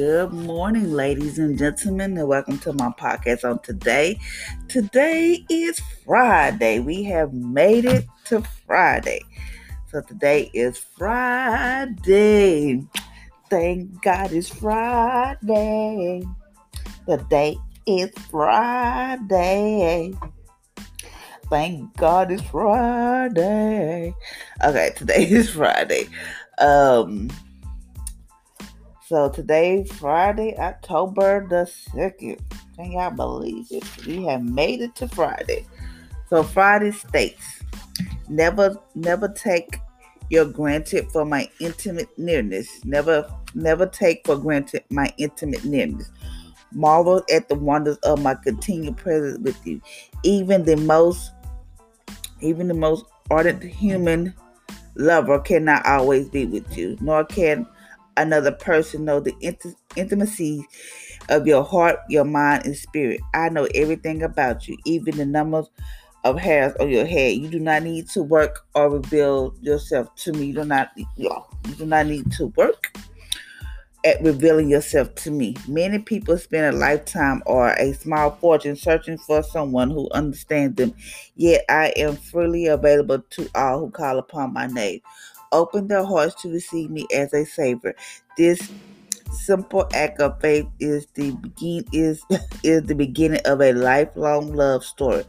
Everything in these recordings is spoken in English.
Good morning, ladies and gentlemen, and welcome to my podcast on today. Today is Friday. We have made it to Friday. So today is Friday. Thank God it's Friday. The day is Friday. Thank God it's Friday. Okay, today is Friday. Um so today, Friday, October the 2nd. Can y'all believe it? We have made it to Friday. So Friday states, never never take your granted for my intimate nearness. Never never take for granted my intimate nearness. Marvel at the wonders of my continued presence with you. Even the most even the most ardent human lover cannot always be with you, nor can another person know the int- intimacy of your heart, your mind, and spirit. I know everything about you, even the numbers of hairs on your head. You do not need to work or reveal yourself to me. You do not, you do not need to work at revealing yourself to me. Many people spend a lifetime or a small fortune searching for someone who understands them. Yet I am freely available to all who call upon my name open their hearts to receive me as a savior. This simple act of faith is the begin is is the beginning of a lifelong love story.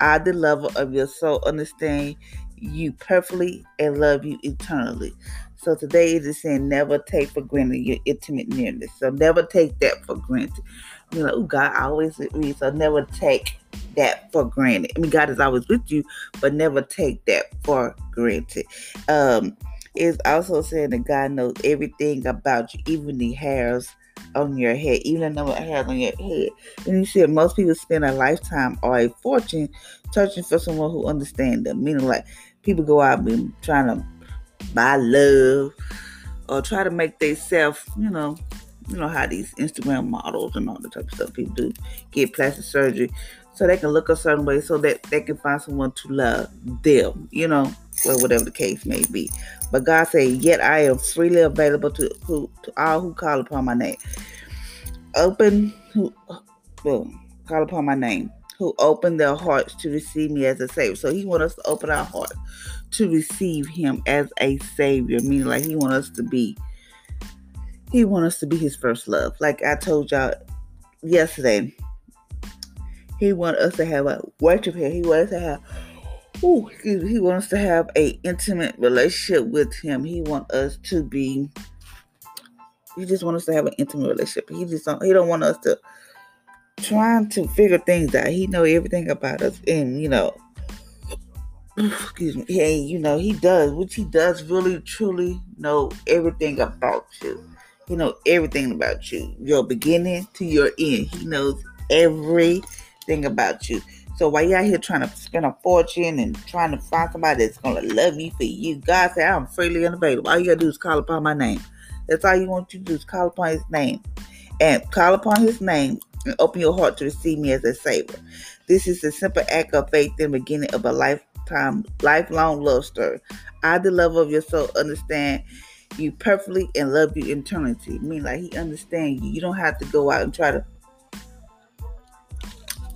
I, the lover of your soul, understand you perfectly and love you eternally. So today it is saying never take for granted your intimate nearness. So never take that for granted. You know, God always with me. So never take that for granted. I mean, God is always with you, but never take that for granted. Um, it's also saying that God knows everything about you, even the hairs on your head, even the number of hairs on your head. And you said most people spend a lifetime or a fortune searching for someone who understands them. Meaning, like people go out and trying to buy love or try to make themselves, you know, you know how these Instagram models and all the type of stuff people do get plastic surgery so they can look a certain way so that they can find someone to love them, you know, whatever the case may be. But God said, Yet I am freely available to who to all who call upon my name. Open who well, call upon my name, who open their hearts to receive me as a savior. So he wants us to open our heart to receive him as a savior, meaning like he wants us to be he wants us to be his first love. Like I told y'all yesterday, he wants us to have a worship him. He wants us to have ooh, he wants us to have a intimate relationship with him. He wants us to be he just wants us to have an intimate relationship. He just don't he don't want us to trying to figure things out. He know everything about us and you know excuse me, hey, you know, he does, which he does really truly know everything about you. He knows everything about you, your beginning to your end. He knows everything about you. So while you're out here trying to spend a fortune and trying to find somebody that's gonna love you for you, God said, I'm freely unavailable. All you gotta do is call upon my name. That's all you want you to do is call upon his name. And call upon his name and open your heart to receive me as a savior. This is a simple act of faith in the beginning of a lifetime, lifelong love story. I, the love of your soul, understand you perfectly and love you eternity. I mean, like he understands you. You don't have to go out and try to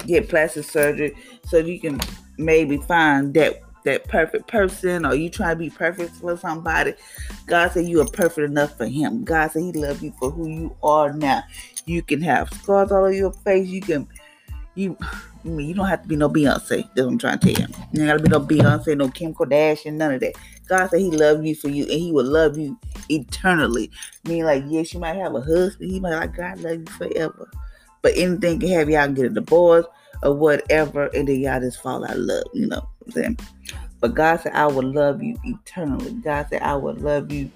get plastic surgery so you can maybe find that that perfect person or you try to be perfect for somebody. God said you are perfect enough for him. God said he loves you for who you are now. You can have scars all over your face. You can you I mean, you don't have to be no Beyonce. That's what I'm trying to tell you. You gotta be no Beyonce, no Kim Kardashian, none of that. God said He loved you for you, and He will love you eternally. I mean, like, yes, you might have a husband. He might like God love you forever. But anything can have y'all get a divorce or whatever, and then y'all just fall out of love. You know what I'm saying? But God said, I will love you eternally. God said, I will love you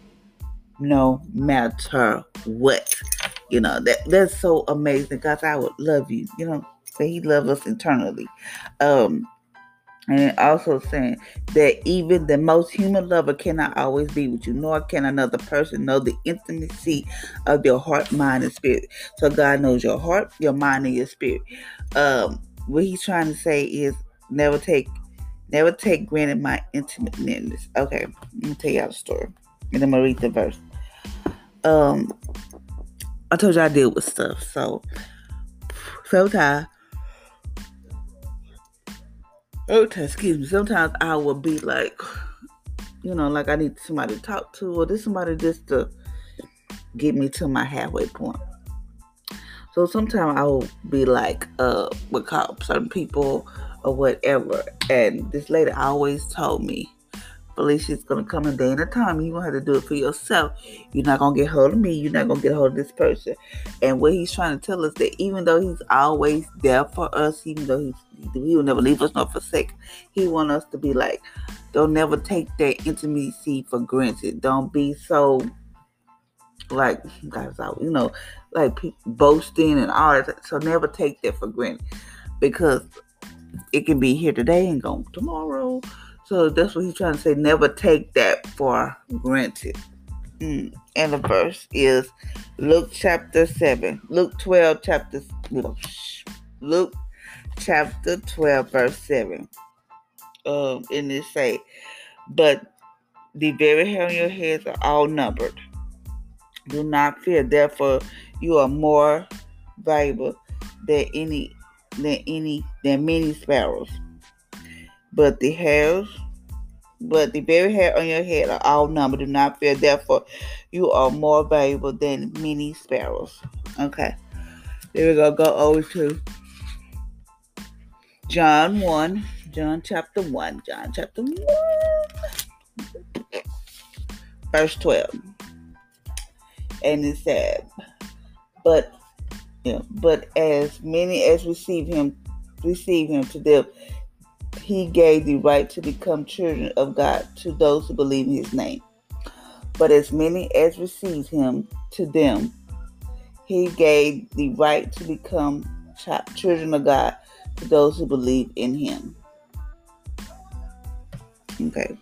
no matter what. You know, that that's so amazing. God said, I would love you. You know, that He loves us internally. Um, and also saying that even the most human lover cannot always be with you, nor can another person know the intimacy of your heart, mind, and spirit. So God knows your heart, your mind, and your spirit. Um, what He's trying to say is never take, never take granted my intimate nearness. Okay, let me tell y'all the story, and I'm gonna read the verse. Um, I told you I deal with stuff. So so sometimes sometimes excuse me, sometimes I will be like, you know, like I need somebody to talk to, or this somebody just to get me to my halfway point. So sometimes I will be like, uh, with call certain people or whatever. And this lady always told me, Felicia's gonna come a day and a time. You gonna have to do it for yourself. You're not gonna get hold of me. You're not gonna get hold of this person. And what he's trying to tell us that even though he's always there for us, even though he's he will never leave us nor forsake, he want us to be like, don't never take that intimacy for granted. Don't be so like guys out, you know, like boasting and all that. So never take that for granted because it can be here today and gone tomorrow. So that's what he's trying to say. Never take that for granted. Mm. And the verse is Luke chapter 7. Luke 12, chapter Luke chapter 12, verse 7. Um, and it say, But the very hair on your heads are all numbered. Do not fear, therefore you are more valuable than any than any than many sparrows. But the hairs but the very hair on your head are all numbered. Do not fear, therefore you are more valuable than many sparrows. Okay. There we go. Go over to John 1. John chapter 1. John chapter 1. Verse 12 and it said, but yeah, but as many as receive him, receive him to them, he gave the right to become children of God to those who believe in his name. But as many as received him to them, he gave the right to become children of God to those who believe in him. Okay.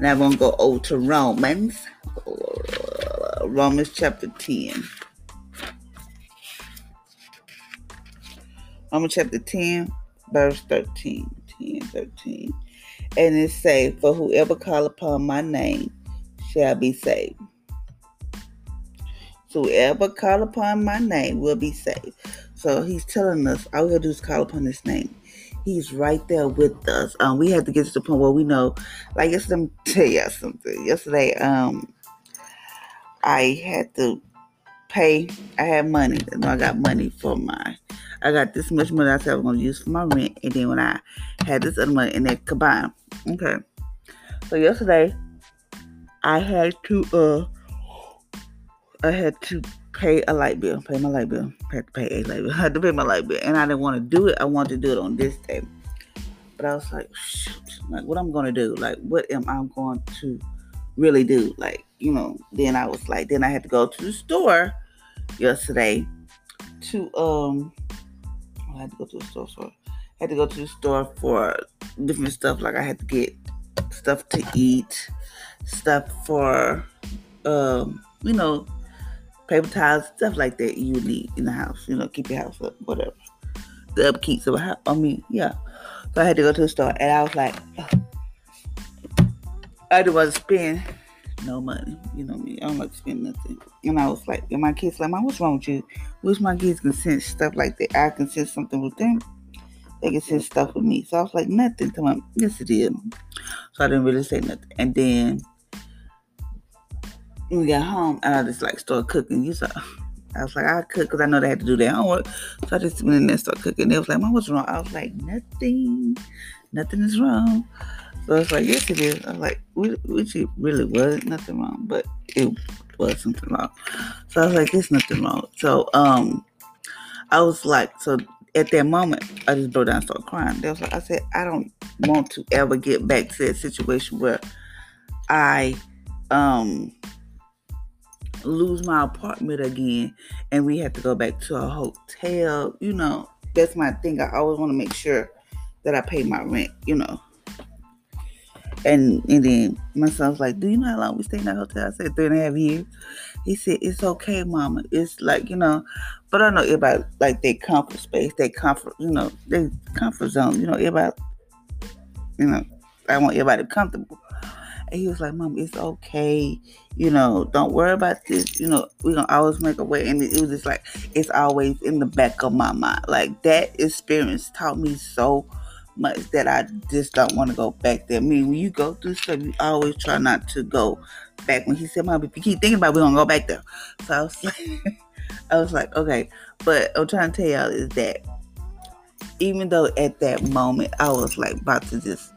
Now I'm going to go over to Romans. Romans chapter 10. Romans chapter 10, verse 13. 10, 13. And it say, For whoever call upon my name shall be saved. So whoever call upon my name will be saved. So he's telling us all we gotta do is call upon his name. He's right there with us. Um, we have to get to the point where we know, like yesterday, me tell you something. Yesterday, um, I had to pay. I had money. You I got money for my. I got this much money I said I was to use for my rent, and then when I had this other money, and then combined. Okay. So yesterday, I had to. uh I had to pay a light bill. Pay my light bill. I had to pay a light bill. I had to pay my light bill, and I didn't want to do it. I wanted to do it on this day, but I was like, like what I'm to do? Like what am I going to really do? Like you know, then I was like, then I had to go to the store yesterday to um I had to go to the store for I had to go to the store for different stuff like I had to get stuff to eat, stuff for um, you know, paper towels, stuff like that you need in the house, you know, keep your house up, whatever. The upkeep of a house. I mean, yeah. So I had to go to the store and I was like, I didn't want to spend no money. You know me. I don't like to spend nothing. And I was like, and my kids like, Mom, what's wrong with you? Wish my kids can sense stuff like that. I can sense something with them. They can sense stuff with me. So I was like, nothing to my yes it is. So I didn't really say nothing. And then we got home and I just like started cooking. You saw I was like, I cook because I know they had to do their homework. So I just went in there and started cooking. They was like, Mom, what's wrong? I was like, nothing. Nothing is wrong. So it's like, yes, it is. I was like, which it really wasn't nothing wrong, but it was something wrong. So I was like, there's nothing wrong. So um, I was like, so at that moment, I just broke down and started crying. They was like, I said, I don't want to ever get back to that situation where I um lose my apartment again and we have to go back to a hotel. You know, that's my thing. I always want to make sure that I pay my rent, you know. And and then my son's like, Do you know how long we stayed in that hotel? I said, Three and a half years. He said, It's okay, mama. It's like, you know, but I know everybody like their comfort space, their comfort, you know, their comfort zone. You know, everybody, you know, I want everybody comfortable. And he was like, Mom, it's okay. You know, don't worry about this. You know, we're going to always make a way. And it, was just like, it's always in the back of my mind. Like that experience taught me so much that I just don't want to go back there. I mean, when you go through stuff, you always try not to go back. When he said, Mom, if you keep thinking about it, we're to go back there. So I was like, I was like, okay. But I'm trying to tell y'all is that even though at that moment I was like about to just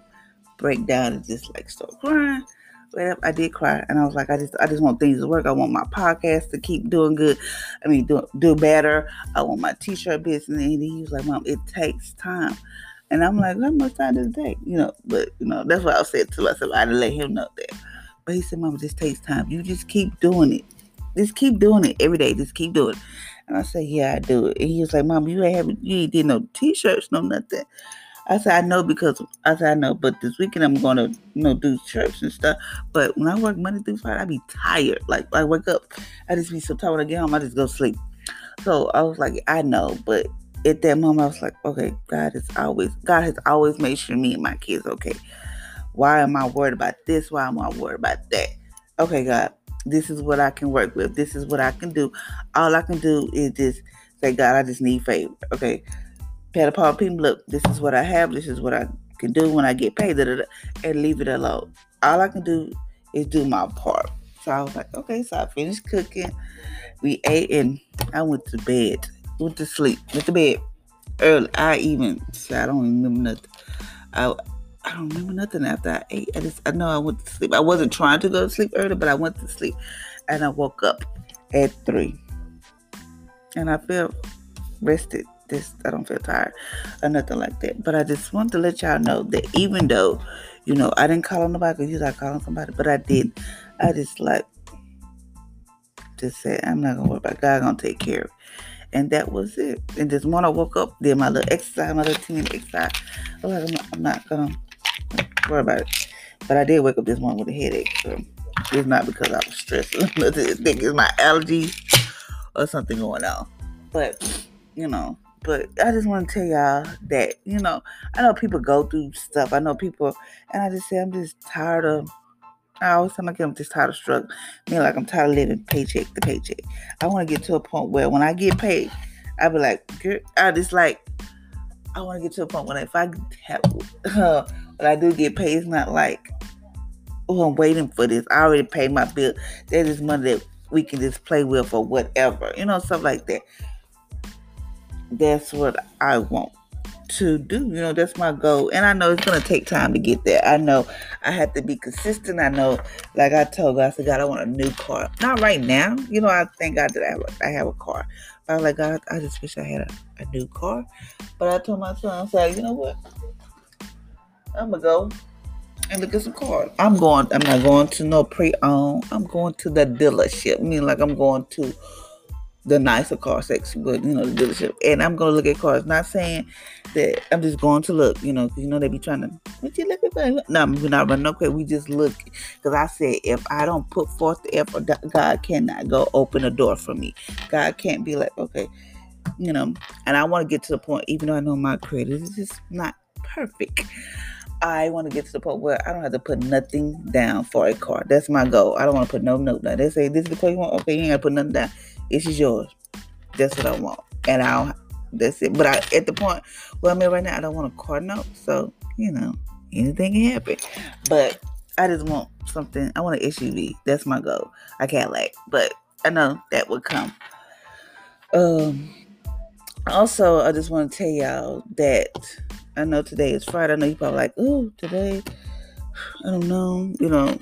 break down and just like start crying. But I did cry, and I was like, I just, I just want things to work. I want my podcast to keep doing good. I mean, do do better. I want my t-shirt business. And he was like, Mom, it takes time. And I'm like, how much time does it take? You know, but you know, that's what I said to myself. I didn't let him know that. But he said, Mom, this takes time. You just keep doing it. Just keep doing it every day. Just keep doing it. And I said, Yeah, I do it. And he was like, Mom, you ain't have you ain't did no t-shirts, no nothing. I said, I know because I said I know, but this weekend I'm gonna, you know, do church and stuff. But when I work Monday through Friday, I be tired. Like I wake up, I just be so tired when I get home, I just go sleep. So I was like, I know, but at that moment I was like, okay, God has always God has always made sure me and my kids okay. Why am I worried about this? Why am I worried about that? Okay, God, this is what I can work with. This is what I can do. All I can do is just say, God, I just need favor. Okay. Pat upon people, look, this is what I have. This is what I can do when I get paid, and leave it alone. All I can do is do my part. So I was like, okay. So I finished cooking. We ate and I went to bed. Went to sleep. Went to bed early. I even, I don't remember nothing. I, I don't remember nothing after I ate. I just I know I went to sleep. I wasn't trying to go to sleep early, but I went to sleep, and I woke up at three, and I felt rested. This I don't feel tired or nothing like that. But I just want to let y'all know that even though, you know, I didn't call on nobody because you like calling somebody, but I did. I just like just said I'm not gonna worry about God gonna take care of. It. And that was it. And this morning I woke up, did my little exercise, my little team exercise. I was like, I'm not, I'm not gonna worry about it. But I did wake up this morning with a headache. So it's not because I was stressed. I think it's my allergies or something going on. But, you know, but I just want to tell y'all that, you know, I know people go through stuff. I know people, and I just say I'm just tired of, I always tell my kids I'm just tired of struggling. I mean, like I'm tired of living paycheck to paycheck. I want to get to a point where when I get paid, I be like, I just like, I want to get to a point where if I have, uh, when I do get paid, it's not like, oh, I'm waiting for this. I already paid my bill. That is money that we can just play with or whatever, you know, stuff like that. That's what I want to do. You know, that's my goal. And I know it's going to take time to get there. I know I have to be consistent. I know, like I told God, I said, God, I want a new car. Not right now. You know, I thank God that I have a, I have a car. But I was like, God, I just wish I had a, a new car. But I told my son, I like, you know what? I'm going to go and look at some cars. I'm going, I'm not going to no pre-owned. I'm going to the dealership. I mean, like I'm going to the nicer car section, but you know, the dealership. And I'm gonna look at cars. Not saying that I'm just going to look, you know, you know they be trying to. What you looking for? No, we're not running. Okay, we just look. Because I said, if I don't put forth the effort, God cannot go open a door for me. God can't be like, okay, you know. And I want to get to the point, even though I know my credit is just not perfect. I want to get to the point where I don't have to put nothing down for a car. That's my goal. I don't want to put no note down. They say this is the car you want. Okay, you ain't got to put nothing down. It's just yours. That's what I want. And I'll that's it. But I at the point where I'm at right now, I don't want a car note. So, you know, anything can happen. But I just want something. I want an SUV. That's my goal. I can't lack. But I know that would come. Um also I just want to tell y'all that I know today is Friday. I know you probably like, oh, today I don't know, you know,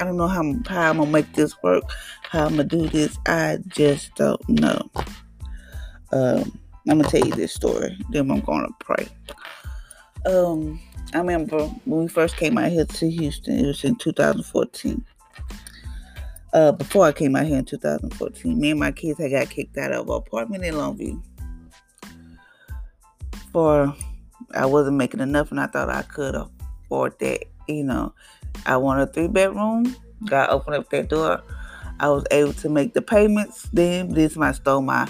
I don't know how, how I'm gonna make this work, how I'm gonna do this. I just don't know. Um, I'm gonna tell you this story. Then I'm gonna pray. Um, I remember when we first came out here to Houston. It was in 2014. Uh, before I came out here in 2014, me and my kids had got kicked out of an apartment in Longview. For I wasn't making enough, and I thought I could afford that. You know, I wanted a three bedroom. God opened up that door. I was able to make the payments. Then this my stole my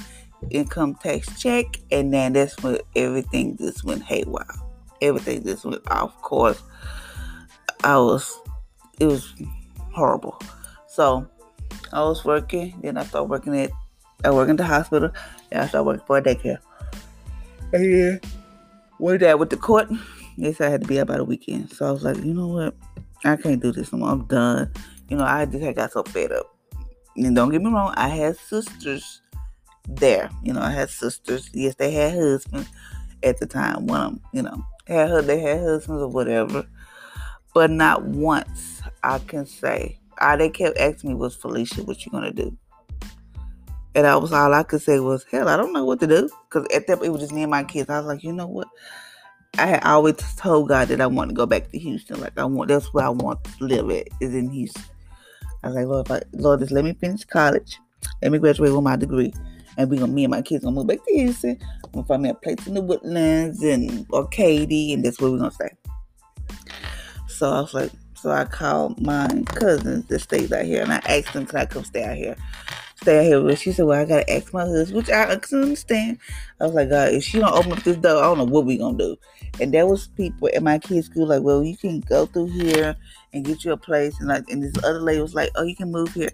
income tax check, and then that's when everything just went haywire. Everything just went off course. I was it was horrible. So I was working, then I started working at I work in the hospital, and I started working for a daycare. And then one day I went to court. They said I had to be out by the weekend. So I was like, you know what? I can't do this anymore. I'm done. You know, I just got so fed up. And don't get me wrong, I had sisters there. You know, I had sisters. Yes, they had husbands at the time. One of them, you know, had her, they had husbands or whatever. But not once I can say. All they kept asking me was, Felicia, what you gonna do? And I was all I could say was, hell, I don't know what to do. Because at that it was just me and my kids. I was like, you know what? I always told God that I want to go back to Houston. Like I want that's where I want to live at, is in Houston. I was like, Lord, I, Lord, just let me finish college. Let me graduate with my degree. And we gonna me and my kids gonna move back to Houston. I'm gonna find me a place in the woodlands and Arcady, and that's where we're gonna stay. So I was like, so I called my cousins that stayed out here and I asked them, can I come stay out here? Stay here with. She said, Well, I gotta ask my husband, which I understand. I was like, God, if she don't open up this door, I don't know what we gonna do. And there was people at my kids' school like, Well, you can go through here and get you a place. And like and this other lady was like, Oh, you can move here.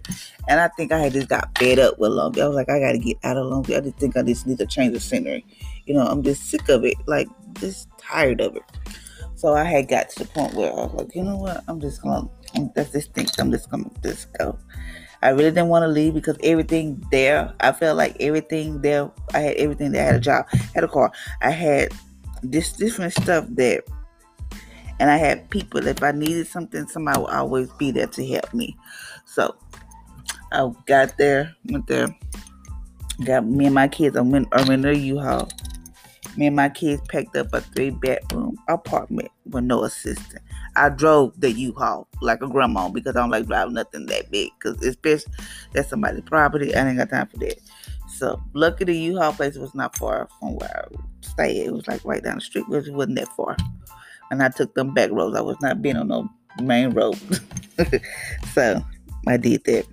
And I think I had just got fed up with Long I was like, I gotta get out of Longview. I just think I just need to change the scenery. You know, I'm just sick of it, like just tired of it. So I had got to the point where I was like, you know what? I'm just gonna that's this thing. I'm just gonna just go. I really didn't want to leave because everything there, I felt like everything there, I had everything there. I had a job, had a car, I had this different stuff there. And I had people, if I needed something, somebody would always be there to help me. So I got there, went there, got me and my kids, I went, I went to U-Haul. Me and my kids packed up a three bedroom apartment with no assistant. I drove the U-Haul like a grandma because I don't like driving nothing that big. Cause especially that's somebody's property. I ain't got time for that. So lucky the U-Haul place was not far from where I stayed. It was like right down the street, it wasn't that far. And I took them back roads. I was not being on no main road. so I did that.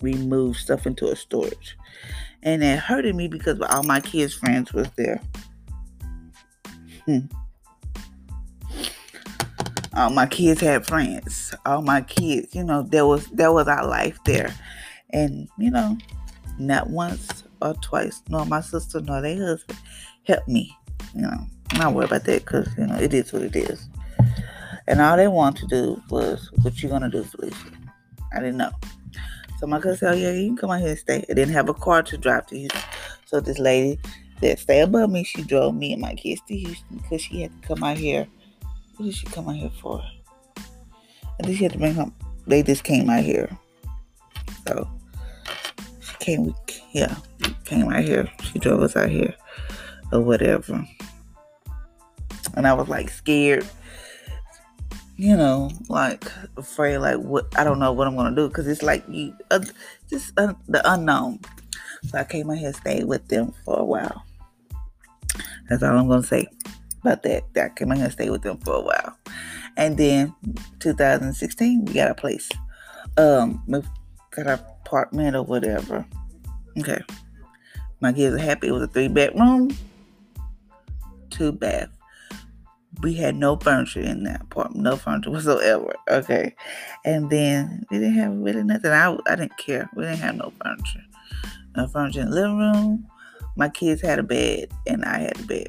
We moved stuff into a storage. And it hurted me because all my kids' friends was there. Hmm. All my kids had friends. All my kids, you know, there was there was our life there. And, you know, not once or twice, nor my sister nor their husband helped me. You know, not worry about that because, you know, it is what it is. And all they wanted to do was, what you gonna do, Felicia? I didn't know. So my cousin said, oh, yeah, you can come out here and stay. I didn't have a car to drive to Houston. So this lady that stay above me, she drove me and my kids to Houston because she had to come out here what did she come out here for? I think she had to bring home. They just came out here. So she came, with yeah, came out here. She drove us out here or whatever. And I was like scared, you know, like afraid, like what I don't know what I'm gonna do because it's like you uh, just uh, the unknown. So I came out here, stayed with them for a while. That's all I'm gonna say about that. I came in and stayed with them for a while. And then 2016, we got a place. Um, we got an apartment or whatever. Okay. My kids are happy. It was a three bedroom, two bath. We had no furniture in that apartment, no furniture whatsoever. Okay. And then we didn't have really nothing. I, I didn't care. We didn't have no furniture. No furniture in the living room. My kids had a bed and I had a bed.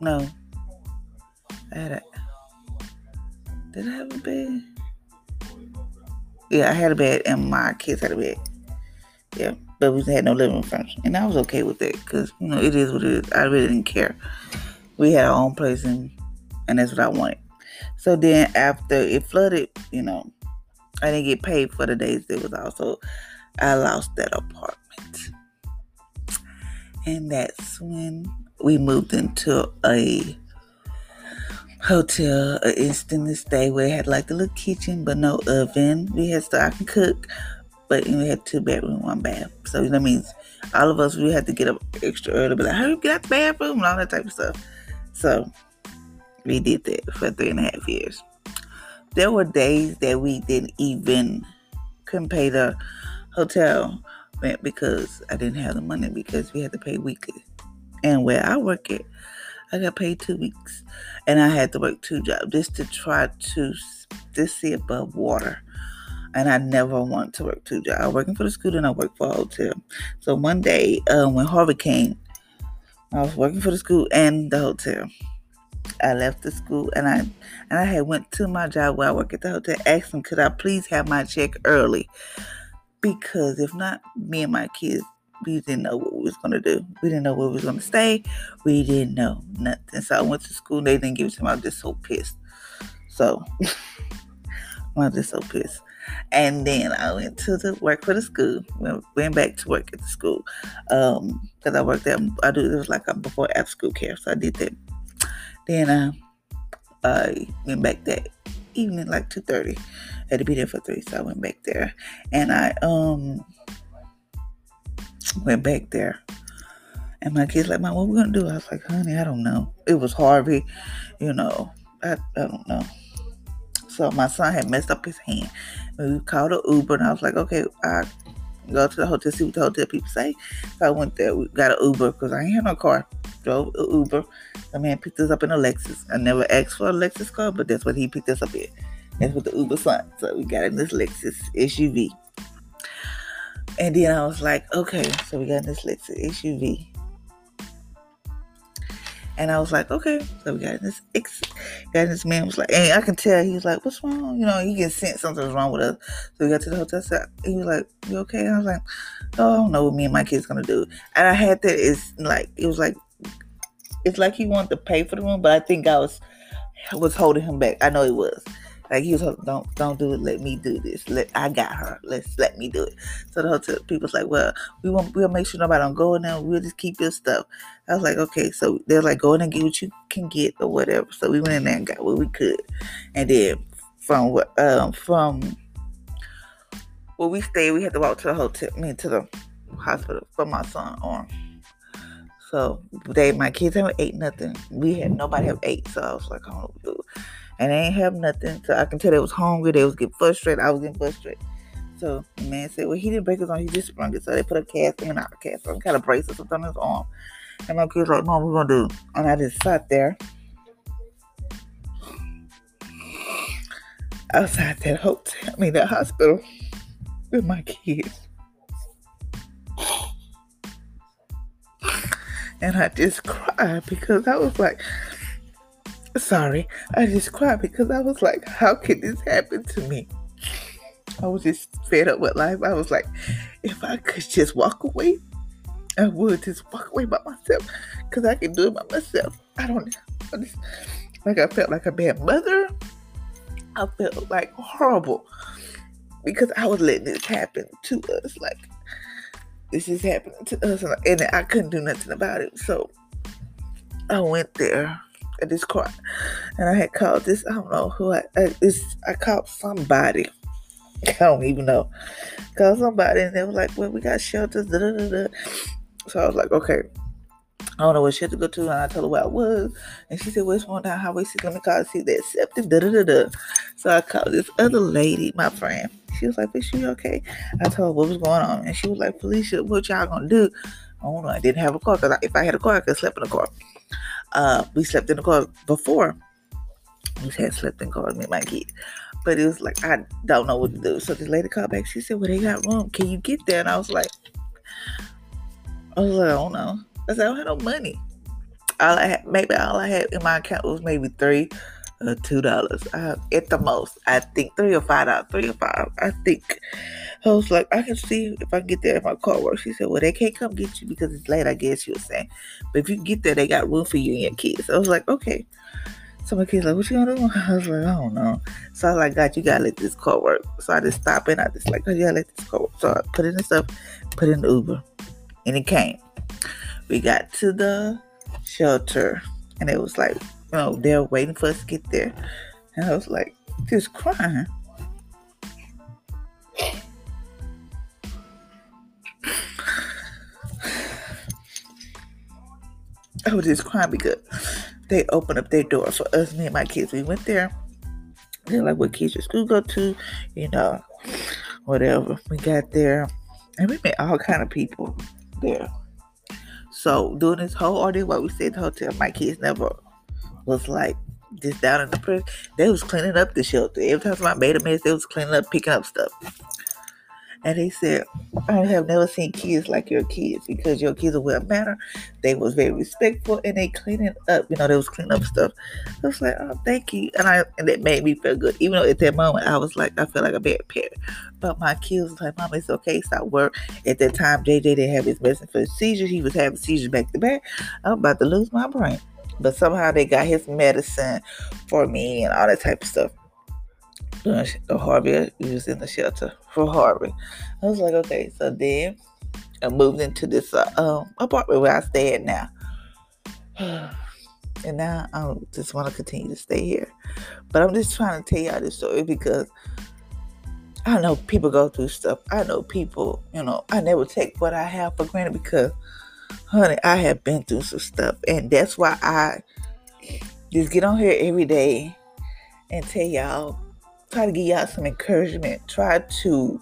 No, I had a. Did I have a bed? Yeah, I had a bed, and my kids had a bed. Yeah, but we had no living furniture, and I was okay with that because you know it is what it is. I really didn't care. We had our own place, and and that's what I wanted. So then after it flooded, you know, I didn't get paid for the days it was also I lost that apartment. And that's when we moved into a hotel, an Extended Stay where it had like a little kitchen but no oven. We had stuff I can cook, but we had two bedroom, one bath. So that means all of us we had to get up extra early, be like, "Hurry, get out the bathroom" and all that type of stuff. So we did that for three and a half years. There were days that we didn't even couldn't pay the hotel rent because I didn't have the money because we had to pay weekly. And where I work at, I got paid two weeks, and I had to work two jobs just to try to just see above water. And I never want to work two jobs. I was working for the school and I worked for a hotel. So one day uh, when Harvey came, I was working for the school and the hotel. I left the school and I and I had went to my job where I work at the hotel, asked them could I please have my check early. Because if not, me and my kids, we didn't know what we was gonna do. We didn't know where we was gonna stay. We didn't know nothing. So I went to school, they didn't give it to me. I was just so pissed. So I was just so pissed. And then I went to the work for the school. Went, back to work at the school. Um, because I worked there. I do it was like a before after school care. So I did that then uh, I went back that evening, like two thirty. Had to be there for three, so I went back there, and I um went back there. And my kids like, "Mom, what we gonna do?" I was like, "Honey, I don't know." It was Harvey, you know. I, I don't know. So my son had messed up his hand. We called an Uber, and I was like, "Okay, I go to the hotel, see what the hotel people say." So I went there. We got an Uber because I ain't had no car. Drove an Uber. The man picked us up in a Lexus. I never asked for a Lexus car, but that's what he picked us up in. That's what the Uber son. So we got in this Lexus SUV. And then I was like, okay, so we got this Lexus SUV. And I was like, okay. So we got this ex- got this man was like, and I can tell he was like, what's wrong? You know, he can sense something's wrong with us. So we got to the hotel. So he was like, you okay? And I was like, oh, I don't know what me and my kids gonna do. And I had that. It's like it was like it's like he wanted to pay for the room, but I think I was was holding him back. I know he was. Like he was don't don't do it. Let me do this. Let I got her. Let's let me do it. So the hotel people's like, well, we won't. We'll make sure nobody don't go in there. We'll just keep your stuff. I was like, okay. So they're like, go in and get what you can get or whatever. So we went in there and got what we could, and then from what um from where we stayed, we had to walk to the hotel. I mean to the hospital for my son on. So they, my kids haven't ate nothing. We had nobody have ate. So I was like, I don't know. And they ain't have nothing. So I can tell they was hungry. They was getting frustrated. I was getting frustrated. So the man said, well, he didn't break his arm. He just sprung it. So they put a cast, I not a cast, some kind of brace or something on his arm. And my kids like, Mom, what we gonna do? And I just sat there. Outside that hotel, I mean that hospital with my kids. and I just cried because I was like, sorry, I just cried because I was like, how could this happen to me? I was just fed up with life. I was like, if I could just walk away, I would just walk away by myself because I can do it by myself. I don't I just, like I felt like a bad mother. I felt like horrible because I was letting this happen to us. Like this is happening to us, and I couldn't do nothing about it. So I went there at this car, and I had called this. I don't know who I. I this I called somebody. I don't even know. Called somebody, and they were like, "Well, we got shelters." Da, da, da, so I was like, "Okay." I don't know what she had to go to, and I told her where I was, and she said, "Where's one down Highway 6? Let me call see that accepted." Da da da da. So I called this other lady, my friend, she was like, "Is you okay?" I told her what was going on, and she was like, "Felicia, what y'all gonna do?" I don't know. I didn't have a car because if I had a car, I could sleep in the car. Uh, we slept in the car before. We had slept in cars with my kid, but it was like I don't know what to do. So this lady called back. She said, "Well, they got room. Can you get there?" And I was like, "I was like, I don't know." I said, "I don't have no money. All I had, maybe all I had in my account was maybe three uh, two dollars uh, at the most. I think three or five dollars, three or five. I think. I was like, I can see if I can get there if my car works. She said, Well, they can't come get you because it's late. I guess she was saying, but if you get there, they got room for you and your kids. I was like, Okay. So my kids like, What you gonna do? I was like, I don't know. So I was like, God, you gotta let this car work. So I just stopped and I just like, Oh, you gotta let this car work. So I put in the stuff, put in the Uber, and it came. We got to the shelter, and it was like you know, they're waiting for us to get there. And I was like, just crying. Oh, I was just crying because they opened up their door for us, me and my kids. We went there. They're like, what kids your school go to? You know, whatever. We got there and we met all kind of people there. So during this whole ordeal, while we stayed at the hotel, my kids never was like just down in the prison. They was cleaning up the shelter. Every time somebody made a mess, they was cleaning up, picking up stuff. And they said, I have never seen kids like your kids because your kids are well mannered. They was very respectful and they cleaning up. You know, they was cleaning up stuff. I was like, oh, thank you. And I and it made me feel good. Even though at that moment I was like, I feel like a bad parent. But my kids was like, Mom, it's okay, stop work. At that time, JJ didn't have his medicine for seizures. He was having seizures back to back. I'm about to lose my brain. But somehow they got his medicine for me and all that type of stuff. Harvey, he was in the shelter for Harvey. I was like, okay. So then I moved into this uh, um, apartment where I stay at now. and now I just want to continue to stay here. But I'm just trying to tell y'all this story because I know people go through stuff. I know people, you know, I never take what I have for granted because, honey, I have been through some stuff. And that's why I just get on here every day and tell y'all try to give y'all some encouragement. Try to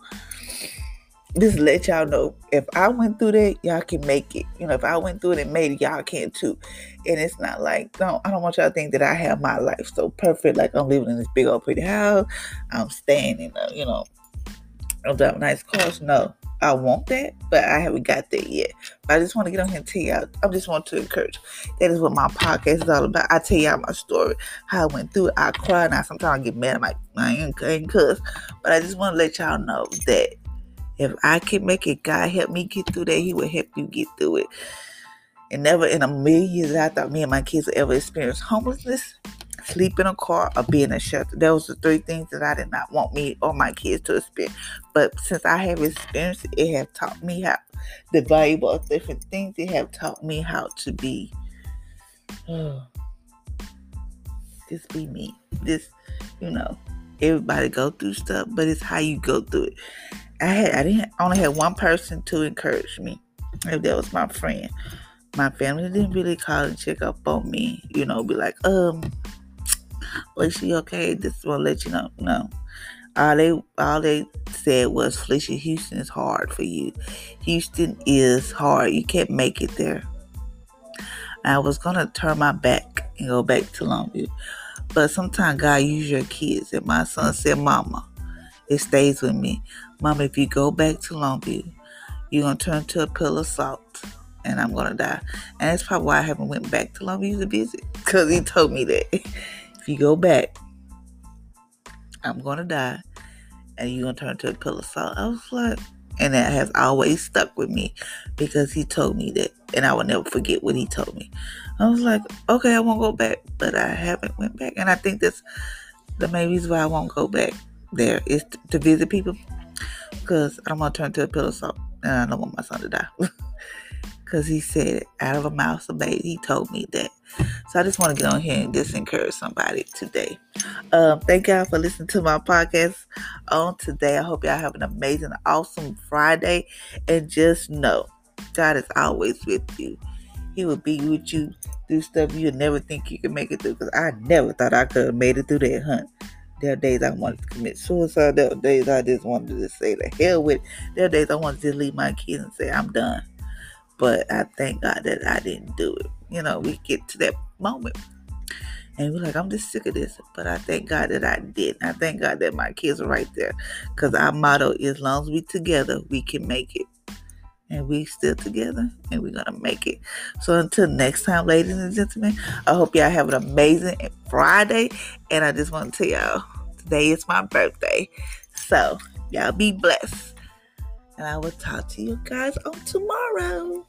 just let y'all know if I went through that, y'all can make it. You know, if I went through it and made it, y'all can too. And it's not like, don't I don't want y'all to think that I have my life so perfect, like I'm living in this big old pretty house. I'm staying in uh, a, you know, I'm driving nice cars. No. I want that, but I haven't got that yet. But I just want to get on here and tell y'all. I just want to encourage. That is what my podcast is all about. I tell y'all my story, how I went through it. I cry now. Sometimes I get mad. I'm like, I ain't, ain't cuss. But I just want to let y'all know that if I can make it, God help me get through that. He will help you get through it. And never in a million years I thought me and my kids would ever experience homelessness sleep in a car, or be in a shelter. Those are three things that I did not want me or my kids to experience. But since I have experienced it, it have taught me how the valuable of different things. It have taught me how to be. Just be me. This, you know, everybody go through stuff, but it's how you go through it. I had I didn't only had one person to encourage me. If that was my friend. My family didn't really call and check up on me, you know, be like, um, was she okay? This will let you know. No. All they all they said was Felicia Houston is hard for you. Houston is hard. You can't make it there. I was gonna turn my back and go back to Longview. But sometimes God use your kids. And my son said, Mama, it stays with me. Mama, if you go back to Longview, you're gonna turn to a pill of salt and I'm gonna die. And that's probably why I haven't went back to Longview to visit. Cause he told me that. if you go back, I'm gonna die, and you're gonna turn to a pillar of salt. I was like, and that has always stuck with me because he told me that, and I will never forget what he told me. I was like, okay, I won't go back, but I haven't went back, and I think that's the main reason why I won't go back there is to, to visit people because I'm gonna turn to a pillar of salt, and I don't want my son to die. Because he said, out of a mouth of baby, he told me that. So I just want to get on here and just encourage somebody today. Um, thank y'all for listening to my podcast on today. I hope y'all have an amazing, awesome Friday. And just know, God is always with you. He will be with you through stuff you never think you can make it through. Because I never thought I could have made it through that hunt. There are days I wanted to commit suicide. There are days I just wanted to say the hell with. It. There are days I wanted to leave my kids and say I'm done. But I thank God that I didn't do it. You know, we get to that moment. And we're like, I'm just sick of this. But I thank God that I did. I thank God that my kids are right there. Because our motto is, as long as we together, we can make it. And we still together and we're gonna make it. So until next time, ladies and gentlemen, I hope y'all have an amazing Friday. And I just want to tell y'all, today is my birthday. So y'all be blessed. And I will talk to you guys on tomorrow.